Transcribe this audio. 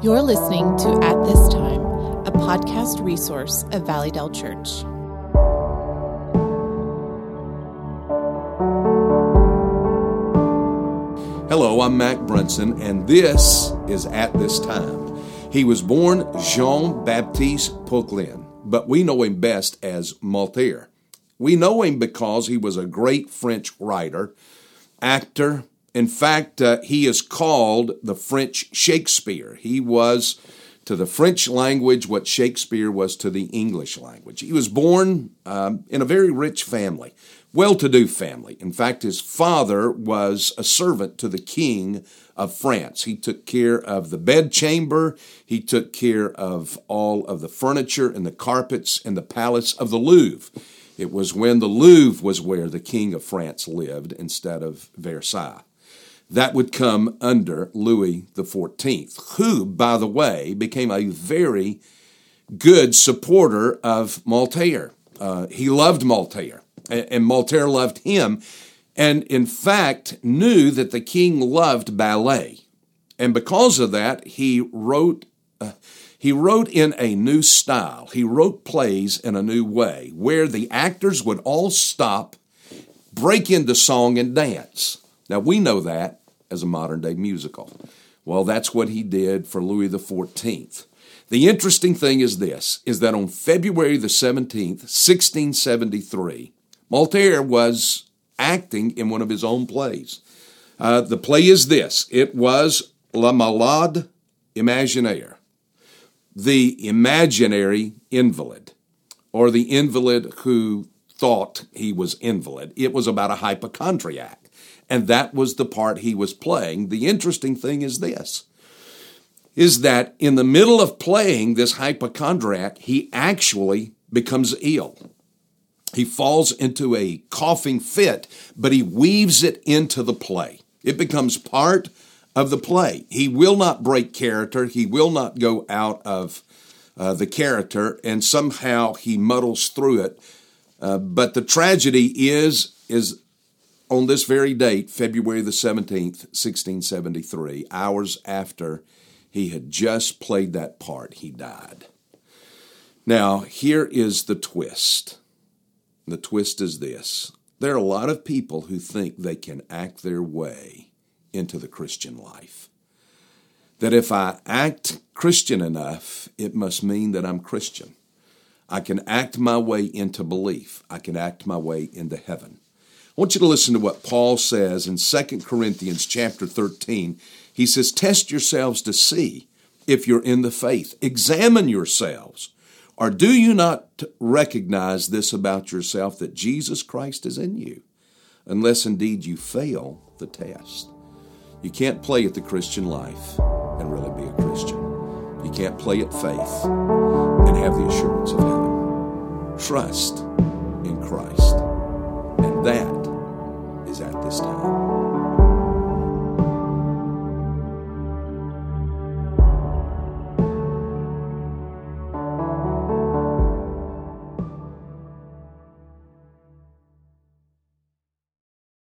You're listening to At This Time, a podcast resource of Valleydale Church. Hello, I'm Mac Brunson, and this is At This Time. He was born Jean Baptiste Poquelin, but we know him best as Molière. We know him because he was a great French writer, actor, in fact, uh, he is called the French Shakespeare. He was to the French language what Shakespeare was to the English language. He was born um, in a very rich family, well to do family. In fact, his father was a servant to the king of France. He took care of the bedchamber, he took care of all of the furniture and the carpets in the palace of the Louvre. It was when the Louvre was where the king of France lived instead of Versailles that would come under Louis XIV, who, by the way, became a very good supporter of Molière. Uh, he loved Molière, and Molière loved him, and in fact knew that the king loved ballet. And because of that, he wrote. Uh, he wrote in a new style. He wrote plays in a new way where the actors would all stop, break into song, and dance. Now, we know that as a modern day musical. Well, that's what he did for Louis XIV. The interesting thing is this is that on February the 17th, 1673, Molière was acting in one of his own plays. Uh, the play is this it was La Malade Imaginaire, the imaginary invalid, or the invalid who thought he was invalid. It was about a hypochondriac. And that was the part he was playing. The interesting thing is this is that in the middle of playing this hypochondriac, he actually becomes ill. He falls into a coughing fit, but he weaves it into the play. It becomes part of the play. He will not break character, he will not go out of uh, the character, and somehow he muddles through it. Uh, but the tragedy is is on this very date, February the 17th, 1673, hours after he had just played that part, he died. Now, here is the twist. The twist is this there are a lot of people who think they can act their way into the Christian life. That if I act Christian enough, it must mean that I'm Christian. I can act my way into belief. I can act my way into heaven. Want you to listen to what Paul says in 2 Corinthians chapter 13. He says, Test yourselves to see if you're in the faith. Examine yourselves. Or do you not recognize this about yourself that Jesus Christ is in you? Unless indeed you fail the test. You can't play at the Christian life and really be a Christian. You can't play at faith and have the assurance of heaven. Trust in Christ. And that this time.